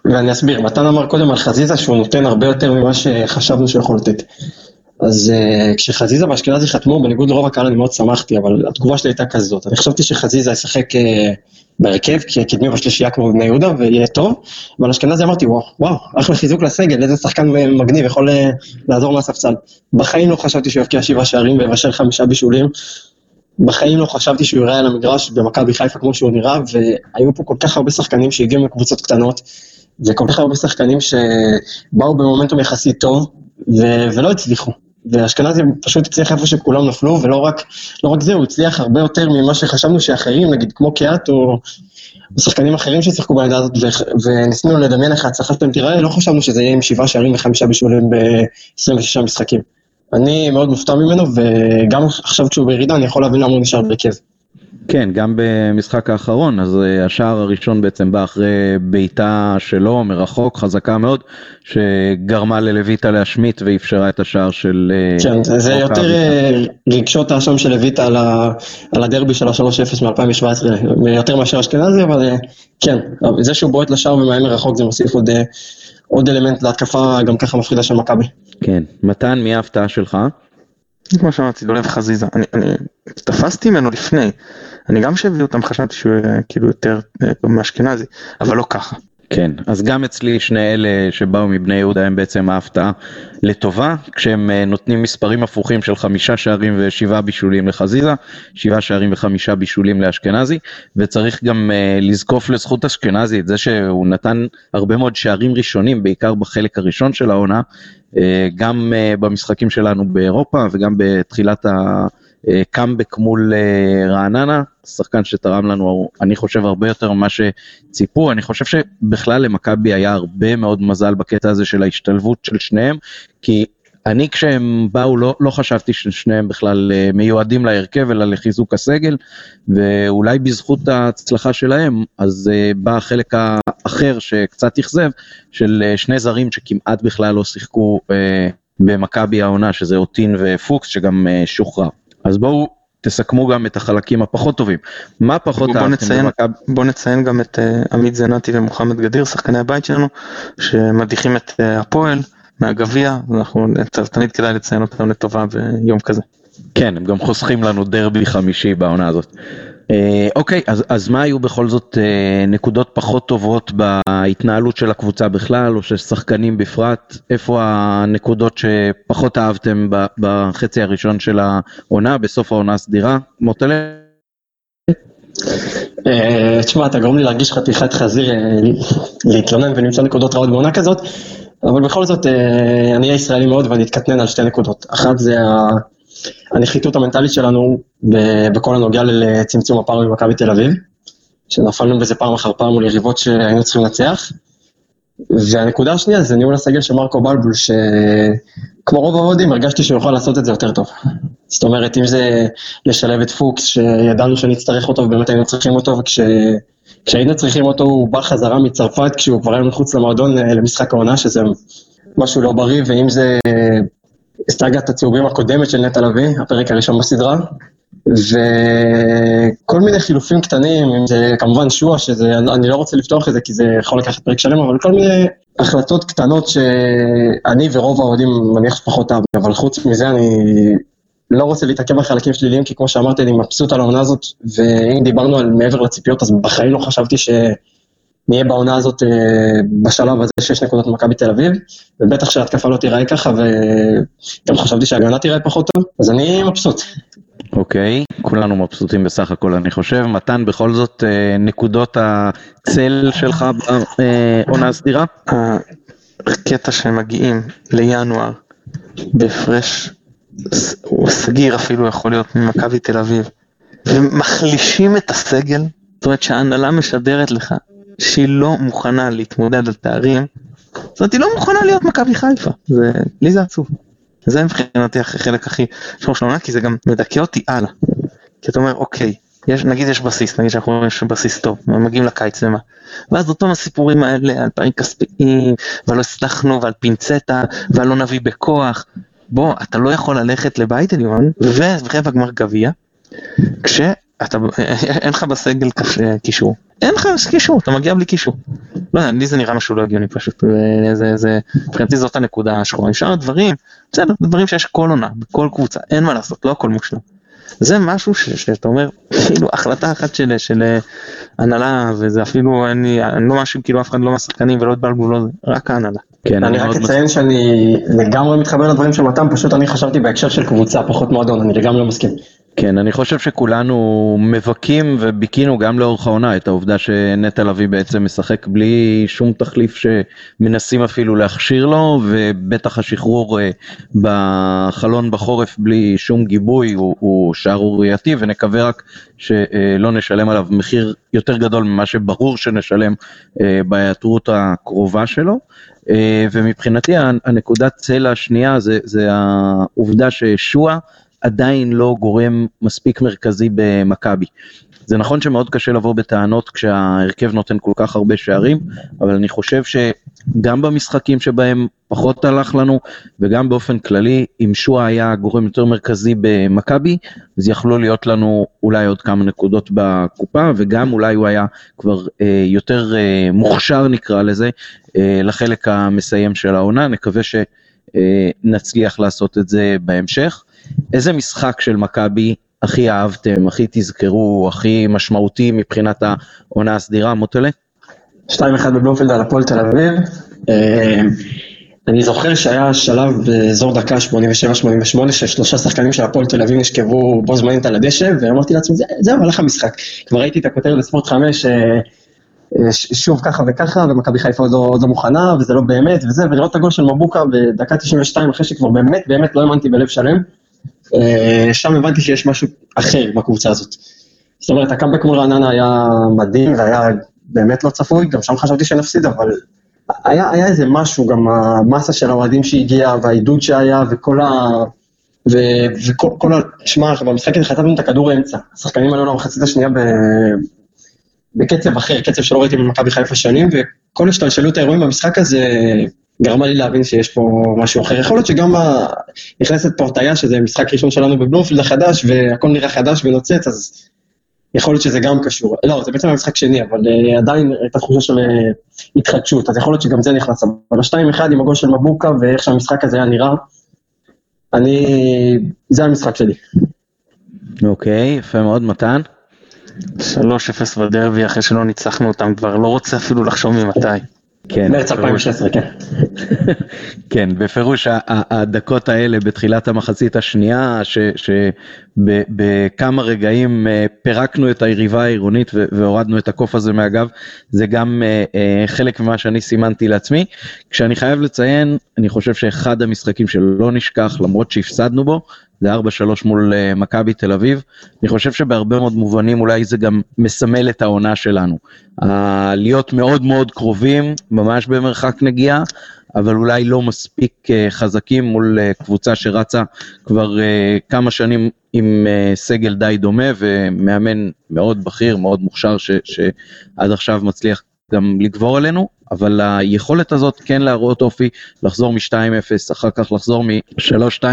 ואני אסביר, מתן אמר קודם על חזיזה שהוא נותן הרבה יותר ממה שחשבנו שהוא יכול לתת. אז uh, כשחזיזה ואשכנזי חתמו, בניגוד לרוב הקהל אני מאוד שמחתי, אבל התגובה שלי הייתה כזאת. אני חשבתי שחזיזה ישחק uh, בהרכב, כי הקדמי בשלישייה כמו בבני יהודה, ויהיה טוב, אבל אשכנזי אמרתי, וואו, וואו, אחלה חיזוק לסגל, איזה שחקן מגניב, יכול uh, לעזור מהספסל. בחיים לא חשבתי שהוא יבקיע שבעה שערים ויבשל חמישה בישולים. בחיים לא חשבתי שהוא יראה על המגרש במכבי חיפה כמו שהוא נראה, והיו פה כל כך הרבה שחקנים שהגיעו מקבוצות קטנות, וכל כך הרבה שחקנים שבאו במומנטום יחסית טוב, ו- ולא הצליחו. ואשכנזי פשוט הצליח איפה שכולם נפלו, ולא רק, לא רק זה, הוא הצליח הרבה יותר ממה שחשבנו שאחרים, נגיד כמו קיאט או שחקנים אחרים ששיחקו בעמדה הזאת, וניסינו לדמיין איך ההצלחה שלהם תיראה, לא חשבנו שזה יהיה עם שבעה שערים וחמישה בישולים ב-26 משחקים. אני מאוד מופתע ממנו, וגם עכשיו כשהוא בירידה, אני יכול להבין למה הוא נשאר בהרכב. כן, גם במשחק האחרון, אז אה, השער הראשון בעצם בא אחרי בעיטה שלו מרחוק, חזקה מאוד, שגרמה ללויטה להשמיט ואפשרה את השער של... אה, כן, זה יותר אה, רגשות האשם של לויטה על, ה, על הדרבי של ה-3-0 מ-2017, יותר מאשר אשכנזי, אבל כן, זה שהוא בועט לשער ומאיים מרחוק זה מוסיף עוד, עוד אלמנט להתקפה גם ככה מפחידה של מכבי. כן, מתן, מי ההפתעה שלך? כמו שאמרתי, דולב חזיזה, אני, אני תפסתי ממנו לפני, אני גם כשהביאו אותם חשבתי שהוא כאילו יותר מאשכנזי, אבל לא ככה. כן, אז גם אצלי שני אלה שבאו מבני יהודה הם בעצם ההפתעה לטובה, כשהם אה, נותנים מספרים הפוכים של חמישה שערים ושבעה בישולים לחזיזה, שבעה שערים וחמישה בישולים לאשכנזי, וצריך גם uh, לזקוף לזכות אשכנזי את זה שהוא נתן הרבה מאוד שערים ראשונים, בעיקר בחלק הראשון של העונה, uh, גם uh, במשחקים שלנו באירופה וגם בתחילת ה... קאמבק מול רעננה, שחקן שתרם לנו, אני חושב, הרבה יותר ממה שציפו. אני חושב שבכלל למכבי היה הרבה מאוד מזל בקטע הזה של ההשתלבות של שניהם, כי אני כשהם באו לא, לא חשבתי ששניהם בכלל אה, מיועדים להרכב אלא לחיזוק הסגל ואולי בזכות ההצלחה שלהם אז בא החלק האחר שקצת אכזב של שני זרים שכמעט בכלל לא שיחקו במכבי העונה שזה אוטין ופוקס שגם שוחרר. אז בואו תסכמו גם את החלקים הפחות טובים. מה פחות אהבתם במכבי? בוא נציין גם את uh, עמית זנתי ומוחמד גדיר, שחקני הבית שלנו, שמדיחים את uh, הפועל מהגביע, אנחנו תמיד כדאי לציין אותם לטובה ביום כזה. כן, הם גם חוסכים לנו דרבי חמישי בעונה הזאת. אה, אוקיי, אז, אז מה היו בכל זאת אה, נקודות פחות טובות בהתנהלות של הקבוצה בכלל, או של שחקנים בפרט? איפה הנקודות שפחות אהבתם בחצי הראשון של העונה, בסוף העונה הסדירה? מוטלה? אה, תשמע, אתה גורם לי להרגיש חתיכת חזיר להתלונן ולמצוא נקודות רעות בעונה כזאת, אבל בכל זאת, אני אהיה ישראלי מאוד ואני אתקטנן על שתי נקודות. אחת זה הנחיתות המנטלית שלנו בכל הנוגע לצמצום הפער במכבי תל אביב, שנפלנו בזה פעם אחר פעם מול יריבות שהיינו צריכים לנצח. והנקודה השנייה זה ניהול הסגל של מרקו בלבול, שכמו רוב האוהדים הרגשתי שהוא יכול לעשות את זה יותר טוב. זאת אומרת, אם זה לשלב את פוקס, שידענו שנצטרך אותו ובאמת היינו צריכים אותו, וכש... צריכים אותו הוא בא חזרה מצרפת כשהוא כבר היה מחוץ למועדון אה, למשחק העונה, שזה משהו לא בריא, ואם זה סאגת הצהובים הקודמת של נטע לביא, הפרק הראשון בסדרה, וכל מיני חילופים קטנים, אם זה כמובן שואה, שזה, אני לא רוצה לפתוח את זה כי זה יכול לקחת פרק שלם, אבל כל מיני החלטות קטנות שאני ורוב האוהדים מניח שפחות אהבנו, אבל חוץ מזה אני לא רוצה להתעכב בחלקים שליליים, כי כמו שאמרתי, אני מבסוט על העונה הזאת, ואם דיברנו על מעבר לציפיות, אז בחיים לא חשבתי ש... נהיה בעונה הזאת אה, בשלב הזה שש נקודות ממכבי תל אביב, ובטח שההתקפה לא תיראה ככה, וגם חשבתי שההגנה תיראה פחות טוב, אז אני מבסוט. אוקיי, okay, כולנו מבסוטים בסך הכל אני חושב. מתן, בכל זאת אה, נקודות הצל שלך בעונה הסדירה? הקטע שהם מגיעים לינואר בהפרש הוא סגיר אפילו יכול להיות ממכבי תל אביב ומחלישים את הסגל, זאת אומרת שההנהלה משדרת לך שהיא לא מוכנה להתמודד על תארים, זאת אומרת היא לא מוכנה להיות מכבי חיפה, זה, לי זה עצוב. זה מבחינתי החלק הכי שחור של העונה, כי זה גם מדכא אותי הלאה. כי אתה אומר, אוקיי, יש, נגיד יש בסיס, נגיד שאנחנו רואים שיש בסיס טוב, מגיעים לקיץ ומה. ואז פעם הסיפורים האלה על פערים כספיים, ועל לא הצלחנו, ועל פינצטה, ועל לא נביא בכוח. בוא, אתה לא יכול ללכת לבית עליון, ורבע גמר גביע, כשאתה, אין לך בסגל קישור. אין לך קישור, אתה מגיע בלי קישור. לא יודע, לי זה נראה משהו לא הגיוני פשוט, זה, זה, מבחינתי זאת הנקודה השחורה. שאר הדברים, בסדר, דברים שיש כל עונה, בכל קבוצה, אין מה לעשות, לא הכל מושלם. זה משהו ש, שאתה אומר, כאילו החלטה אחת של, של הנהלה, וזה אפילו, אני, אני לא מאשים כאילו אף אחד לא מהשחקנים ולא את בלבול, לא, רק ההנהלה. כן, אני רק אציין שאני לגמרי מתחבר לדברים של מתן, פשוט אני חשבתי בהקשר של קבוצה, פחות מועדון, אני לגמרי לא מסכים. כן, אני חושב שכולנו מבכים וביקינו גם לאורך העונה את העובדה שנטע לביא בעצם משחק בלי שום תחליף שמנסים אפילו להכשיר לו, ובטח השחרור אה, בחלון בחורף בלי שום גיבוי הוא, הוא שערורייתי, ונקווה רק שלא נשלם עליו מחיר יותר גדול ממה שברור שנשלם אה, בהיעתרות הקרובה שלו. אה, ומבחינתי הנקודת צלע השנייה זה, זה העובדה ששועה עדיין לא גורם מספיק מרכזי במכבי. זה נכון שמאוד קשה לבוא בטענות כשההרכב נותן כל כך הרבה שערים, אבל אני חושב שגם במשחקים שבהם פחות הלך לנו, וגם באופן כללי, אם שועה היה גורם יותר מרכזי במכבי, אז יכלו להיות לנו אולי עוד כמה נקודות בקופה, וגם אולי הוא היה כבר אה, יותר אה, מוכשר נקרא לזה, אה, לחלק המסיים של העונה, נקווה שנצליח לעשות את זה בהמשך. איזה משחק של מכבי הכי אהבתם, הכי תזכרו, הכי משמעותי מבחינת העונה הסדירה, מוטלה? 2-1 בבלומפילד על הפועל תל אביב. אה, אני זוכר שהיה שלב באזור דקה 87-88 ששלושה שחקנים של הפועל תל אביב נשכבו בו זמנית על הדשא ואמרתי לעצמי זהו הלך המשחק. כבר ראיתי את הכותרת בספורט 5 אה, שוב ככה וככה ומכבי חיפה עוד לא, לא מוכנה וזה לא באמת וזה ולראות את הגול של מבוקה בדקה 92 אחרי שכבר באמת באמת לא האמנתי בלב שלם. אה, שם הבנתי שיש משהו אחר בקבוצה הזאת. זאת אומרת, הקאמבק מול רעננה היה מדהים והיה באמת לא צפוי, גם שם חשבתי שנפסיד, אבל היה, היה איזה משהו, גם המסה של האוהדים שהגיעה והעידוד שהיה וכל ה... ו, וכל, כל ה... שמע, במשחק הזה חטפנו את הכדור אמצע. השחקנים עלו למחצית השנייה ב... בקצב אחר, קצב שלא ראיתי במכבי חיפה שנים, וכל השתלשלות האירועים במשחק הזה גרמה לי להבין שיש פה משהו אחר. יכול להיות שגם. נכנסת פה הטעיה, שזה משחק ראשון שלנו בבלומפילד החדש, והכל נראה חדש ונוצץ, אז יכול להיות שזה גם קשור. לא, זה בעצם המשחק שני, אבל uh, עדיין הייתה תחושה של uh, התחדשות, אז יכול להיות שגם זה נכנס. אבל השתיים אחד עם הגול של מבוקה, ואיך שהמשחק הזה היה נראה, אני... זה המשחק שלי. אוקיי, okay, יפה מאוד, מתן? 3-0 בדרבי אחרי שלא ניצחנו אותם, כבר לא רוצה אפילו לחשוב ממתי. כן. מרץ 2016, כן. כן, בפירוש הדקות האלה בתחילת המחצית השנייה, שבכמה רגעים אה, פירקנו את היריבה העירונית והורדנו את הקוף הזה מהגב, זה גם אה, אה, חלק ממה שאני סימנתי לעצמי. כשאני חייב לציין, אני חושב שאחד המשחקים שלא נשכח, למרות שהפסדנו בו, זה 4-3 מול uh, מכבי תל אביב. אני חושב שבהרבה מאוד מובנים אולי זה גם מסמל את העונה שלנו. להיות מאוד מאוד קרובים, ממש במרחק נגיעה, אבל אולי לא מספיק uh, חזקים מול uh, קבוצה שרצה כבר כמה שנים עם סגל די דומה ומאמן מאוד בכיר, מאוד מוכשר, ש, שעד עכשיו מצליח גם לגבור עלינו, אבל היכולת הזאת כן להראות אופי, לחזור מ-2-0, אחר כך לחזור מ-3-2,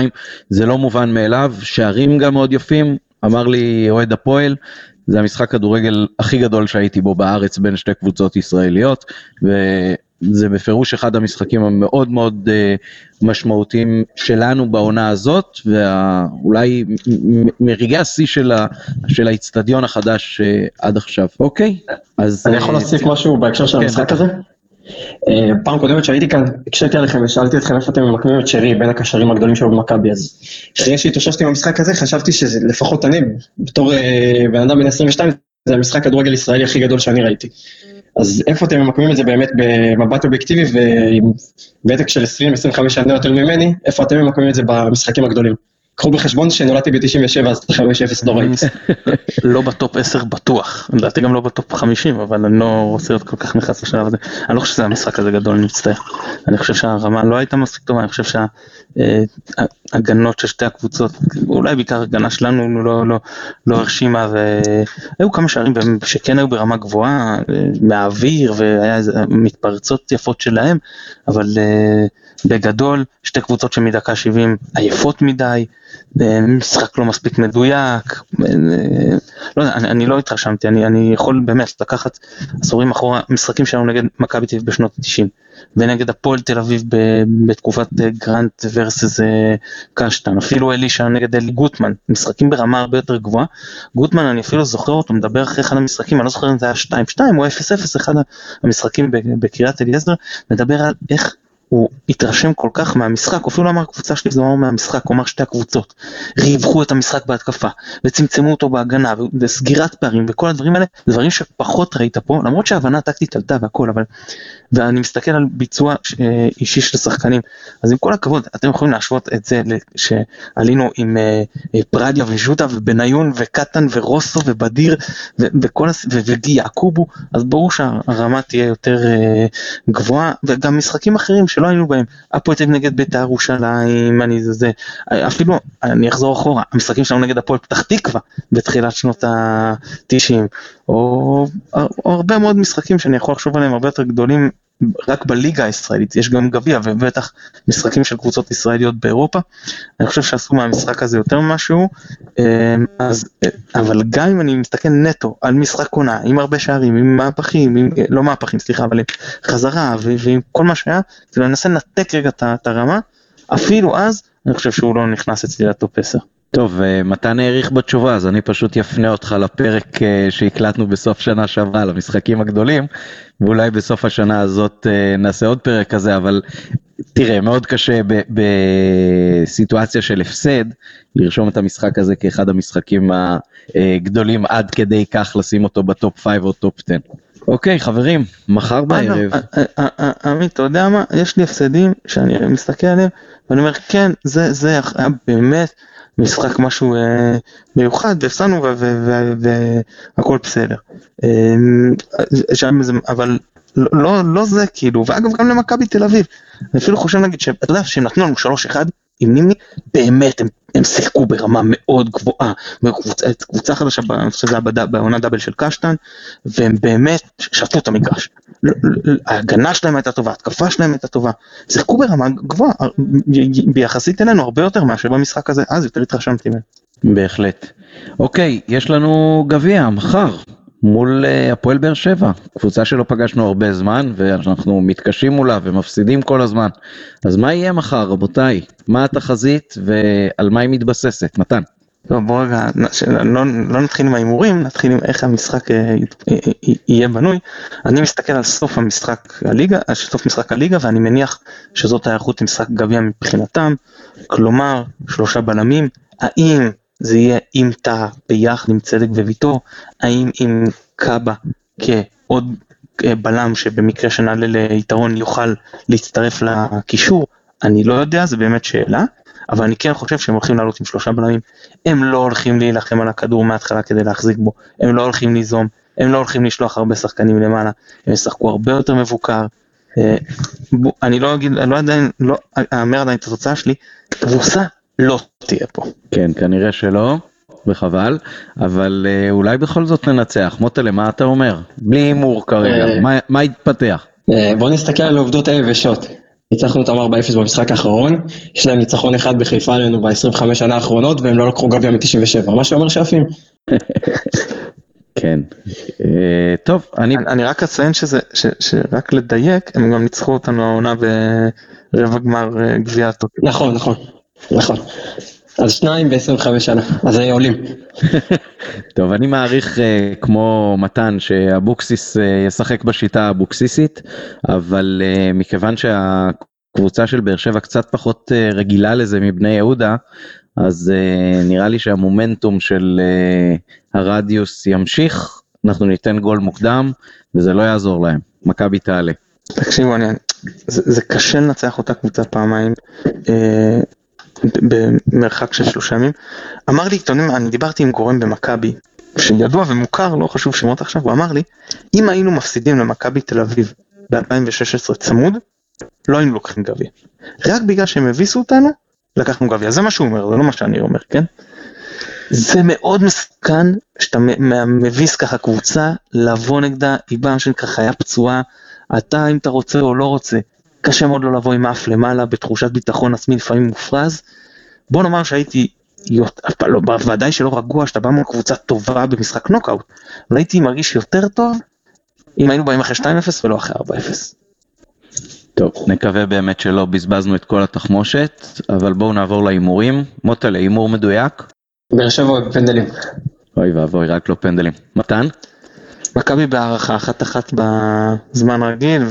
זה לא מובן מאליו, שערים גם מאוד יפים, אמר לי אוהד הפועל, זה המשחק כדורגל הכי גדול שהייתי בו בארץ בין שתי קבוצות ישראליות, וזה בפירוש אחד המשחקים המאוד מאוד uh, משמעותיים שלנו בעונה הזאת, ואולי מרגעי השיא של האיצטדיון החדש uh, עד עכשיו. אוקיי, אז... אני יכול להוסיף משהו בהקשר של כן, המשחק הזה? אה, פעם קודמת שהייתי כאן, הקשיתי עליכם ושאלתי אתכם איפה אתם ממקמים את שרי בין הקשרים הגדולים שלו במכבי, אז אחרי שהתאוששתי במשחק הזה חשבתי שזה לפחות אני, בתור אה, בן אדם בן 22, זה המשחק כדורגל ישראלי הכי גדול שאני ראיתי. אז איפה אתם ממקמים את זה באמת במבט אובייקטיבי ועם ותק של 20-25 שנה יותר ממני, איפה אתם ממקמים את זה במשחקים הגדולים? קחו בחשבון שנולדתי ב-97 אז 5-0 לא ראיתי. לא ב top 10 בטוח, לדעתי גם לא ב top 50 אבל אני לא רוצה להיות כל כך נכנס לשלב הזה. אני לא חושב שזה המשחק הזה גדול, אני מצטער. אני חושב שהרמה לא הייתה מספיק טובה, אני חושב שההגנות של שתי הקבוצות, אולי בעיקר הגנה שלנו לא, לא, לא הרשימה והיו כמה שערים שכן היו ברמה גבוהה מהאוויר והיה מתפרצות יפות שלהם, אבל בגדול שתי קבוצות שמדקה 70 עייפות מדי. משחק לא מספיק מדויק, לא יודע, אני, אני לא התרשמתי, אני, אני יכול באמת לקחת עשורים אחורה משחקים שלנו נגד מכבי תל אביב בשנות ה-90 ונגד הפועל תל אביב בתקופת גרנט ורסס קשטן, אפילו אלישע נגד אלי גוטמן, משחקים ברמה הרבה יותר גבוהה, גוטמן אני אפילו זוכר אותו מדבר אחרי אחד המשחקים, אני לא זוכר אם זה היה 2-2 או 0-0, אחד המשחקים בקריית אליעזר, מדבר על איך הוא התרשם כל כך מהמשחק, אפילו לא אמר קבוצה שלי, זה לא אמר מהמשחק, הוא אמר שתי הקבוצות. ריווחו את המשחק בהתקפה, וצמצמו אותו בהגנה, וסגירת פערים, וכל הדברים האלה, דברים שפחות ראית פה, למרות שההבנה הטקטית עלתה והכל, אבל... ואני מסתכל על ביצוע אה, אישי של שחקנים, אז עם כל הכבוד, אתם יכולים להשוות את זה שעלינו עם אה, אה, פרדיה וז'וטה ובניון וקטן ורוסו ובדיר וכל, וגיאקובו, אז ברור שהרמה תהיה יותר גבוהה, וגם משחקים אחרים שלא שלא היינו בהם, הפועל תל אביב נגד בית"ר ירושלים, אני זה זה, אפילו, אני אחזור אחורה, המשחקים שלנו נגד הפועל פתח תקווה בתחילת שנות ה-90, או, או הרבה מאוד משחקים שאני יכול לחשוב עליהם הרבה יותר גדולים רק בליגה הישראלית, יש גם גביע ובטח משחקים של קבוצות ישראליות באירופה, אני חושב שעשו מהמשחק הזה יותר ממשהו, אמ, אז, אבל גם אם אני מסתכל נטו על משחק עונה, עם הרבה שערים, עם מהפכים, עם, לא מהפכים סליחה, אבל עם חזרה ועם כל מה שהיה, כאילו אני מנסה לנתק רגע את הרמה, אפילו אז אני חושב שהוא לא נכנס אצלי לטופ 10. טוב, אה, מתן העריך בתשובה, אז אני פשוט אפנה אותך לפרק אה, שהקלטנו בסוף שנה שעברה, למשחקים הגדולים, ואולי בסוף השנה הזאת אה, נעשה עוד פרק כזה, אבל תראה, מאוד קשה בסיטואציה של הפסד, לרשום את המשחק הזה כאחד המשחקים הגדולים עד כדי כך לשים אותו ב top 5 או top 10. אוקיי, חברים, מחר בערב. עמית, אתה יודע מה? יש לי הפסדים שאני מסתכל עליהם, ואני אומר, כן, זה היה באמת... משחק משהו אה, מיוחד והפסדנו והכל בסדר. אה, שם זה, אבל לא, לא, לא זה כאילו, ואגב גם למכבי תל אביב. אני אפילו חושב נגיד שאתה יודע שהם נתנו לנו 3-1 עם נימני, באמת הם, הם שיחקו ברמה מאוד גבוהה, קבוצה, קבוצה חדשה, שזה היה בעונה דאבל של קשטן, והם באמת שפטו את המגרש. ההגנה שלהם הייתה טובה, ההתקפה שלהם הייתה טובה, שיחקו ברמה גבוהה, ביחסית אלינו הרבה יותר מאשר במשחק הזה, אז יותר התרשמתי מהם. בהחלט. אוקיי, יש לנו גביע מחר. מול uh, הפועל באר שבע, קבוצה שלא פגשנו הרבה זמן ואנחנו מתקשים מולה ומפסידים כל הזמן. אז מה יהיה מחר רבותיי? מה התחזית ועל מה היא מתבססת? מתן. טוב בוא רגע, לא, לא נתחיל עם ההימורים, נתחיל עם איך המשחק אה, אה, יהיה בנוי. אני מסתכל על סוף המשחק הליגה, סוף משחק הליגה ואני מניח שזאת ההיערכות למשחק גביע מבחינתם, כלומר שלושה בלמים, האם זה יהיה עם טאה ביחד עם צדק וויטור, האם עם קאבה כעוד אה, בלם שבמקרה שנעלה ליתרון יוכל להצטרף לקישור, אני לא יודע, זה באמת שאלה, אבל אני כן חושב שהם הולכים לעלות עם שלושה בלמים, הם לא הולכים להילחם על הכדור מההתחלה כדי להחזיק בו, הם לא הולכים ליזום, הם לא הולכים לשלוח הרבה שחקנים למעלה, הם ישחקו הרבה יותר מבוקר. אה, אני לא אגיד, אני לא עדיין, לא אאמר עדיין את התוצאה שלי, תבוסה לא תהיה פה. כן, כנראה שלא, וחבל, אבל אה, אולי בכל זאת ננצח. מוטלה, מה אתה אומר? בלי הימור כרגע, אה, מה יתפתח? בוא נסתכל על העובדות היבשות. ניצחנו אותם 4-0 במשחק האחרון, יש להם ניצחון אחד בחיפה עלינו ב-25 שנה האחרונות, והם לא לקחו גביע מ-97, מה שאומר שעפים. כן, טוב, אני... אני רק אציין שזה, שרק לדייק, הם גם ניצחו אותנו העונה ברבע גמר גביע הטוטו. נכון, נכון. נכון. אז שניים ב-25 שנה, אז עולים. טוב, אני מעריך uh, כמו מתן שאבוקסיס uh, ישחק בשיטה האבוקסיסית, אבל uh, מכיוון שהקבוצה של באר שבע קצת פחות uh, רגילה לזה מבני יהודה, אז uh, נראה לי שהמומנטום של uh, הרדיוס ימשיך, אנחנו ניתן גול מוקדם, וזה לא יעזור להם, מכבי תעלה. תקשיבו, אני, זה, זה קשה לנצח אותה קבוצה פעמיים. במרחק של שלושה ימים. אמר לי, יודע, אני דיברתי עם גורם במכבי, שידוע ומוכר, לא חשוב שמות עכשיו, הוא אמר לי, אם היינו מפסידים למכבי תל אביב ב-2016 צמוד, לא היינו לוקחים גביע. רק בגלל שהם הביסו אותנו, לקחנו גביע. זה מה שהוא אומר, זה לא מה שאני אומר, כן? זה מאוד מסוכן שאתה מביס ככה קבוצה, לבוא נגדה, היא באה שנקרא חיה פצועה, אתה אם אתה רוצה או לא רוצה, קשה מאוד לא לבוא עם אף למעלה בתחושת ביטחון עצמי לפעמים מופרז. בוא נאמר שהייתי, לא, בוודאי שלא רגוע שאתה בא מול קבוצה טובה במשחק נוקאוט, אבל הייתי מרגיש יותר טוב אם היינו באים אחרי 2-0 ולא אחרי 4-0. טוב, נקווה באמת שלא בזבזנו את כל התחמושת, אבל בואו נעבור להימורים. מוטלה, הימור מדויק? באר שבע בפנדלים. אוי ואבוי, רק לא פנדלים. מתן? מכבי בהערכה אחת אחת בזמן רגיל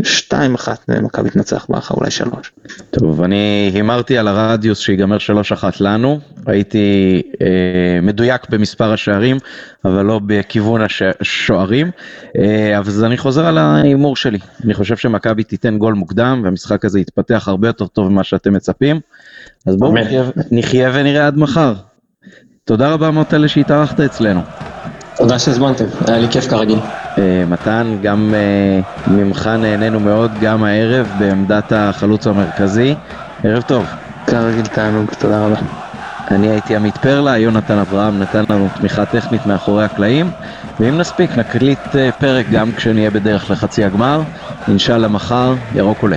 ושתיים אחת מכבי תנצח בהערכה אולי שלוש. טוב אני הימרתי על הרדיוס שיגמר שלוש אחת לנו הייתי אה, מדויק במספר השערים אבל לא בכיוון השוערים אה, אז אני חוזר על ההימור שלי אני חושב שמכבי תיתן גול מוקדם והמשחק הזה יתפתח הרבה יותר טוב ממה שאתם מצפים אז בואו נחיה, נחיה ונראה עד מחר. תודה רבה מוטלה שהתארחת אצלנו. תודה שהזמנתם, היה לי כיף כרגיל. אה, מתן, גם אה, ממך נהנינו מאוד, גם הערב בעמדת החלוץ המרכזי. ערב טוב. כרגיל תענוג, תודה רבה. אני הייתי עמית פרלה, יונתן אברהם נתן לנו תמיכה טכנית מאחורי הקלעים, ואם נספיק נקליט אה, פרק גם כשנהיה בדרך לחצי הגמר, אינשאללה מחר, ירוק עולה.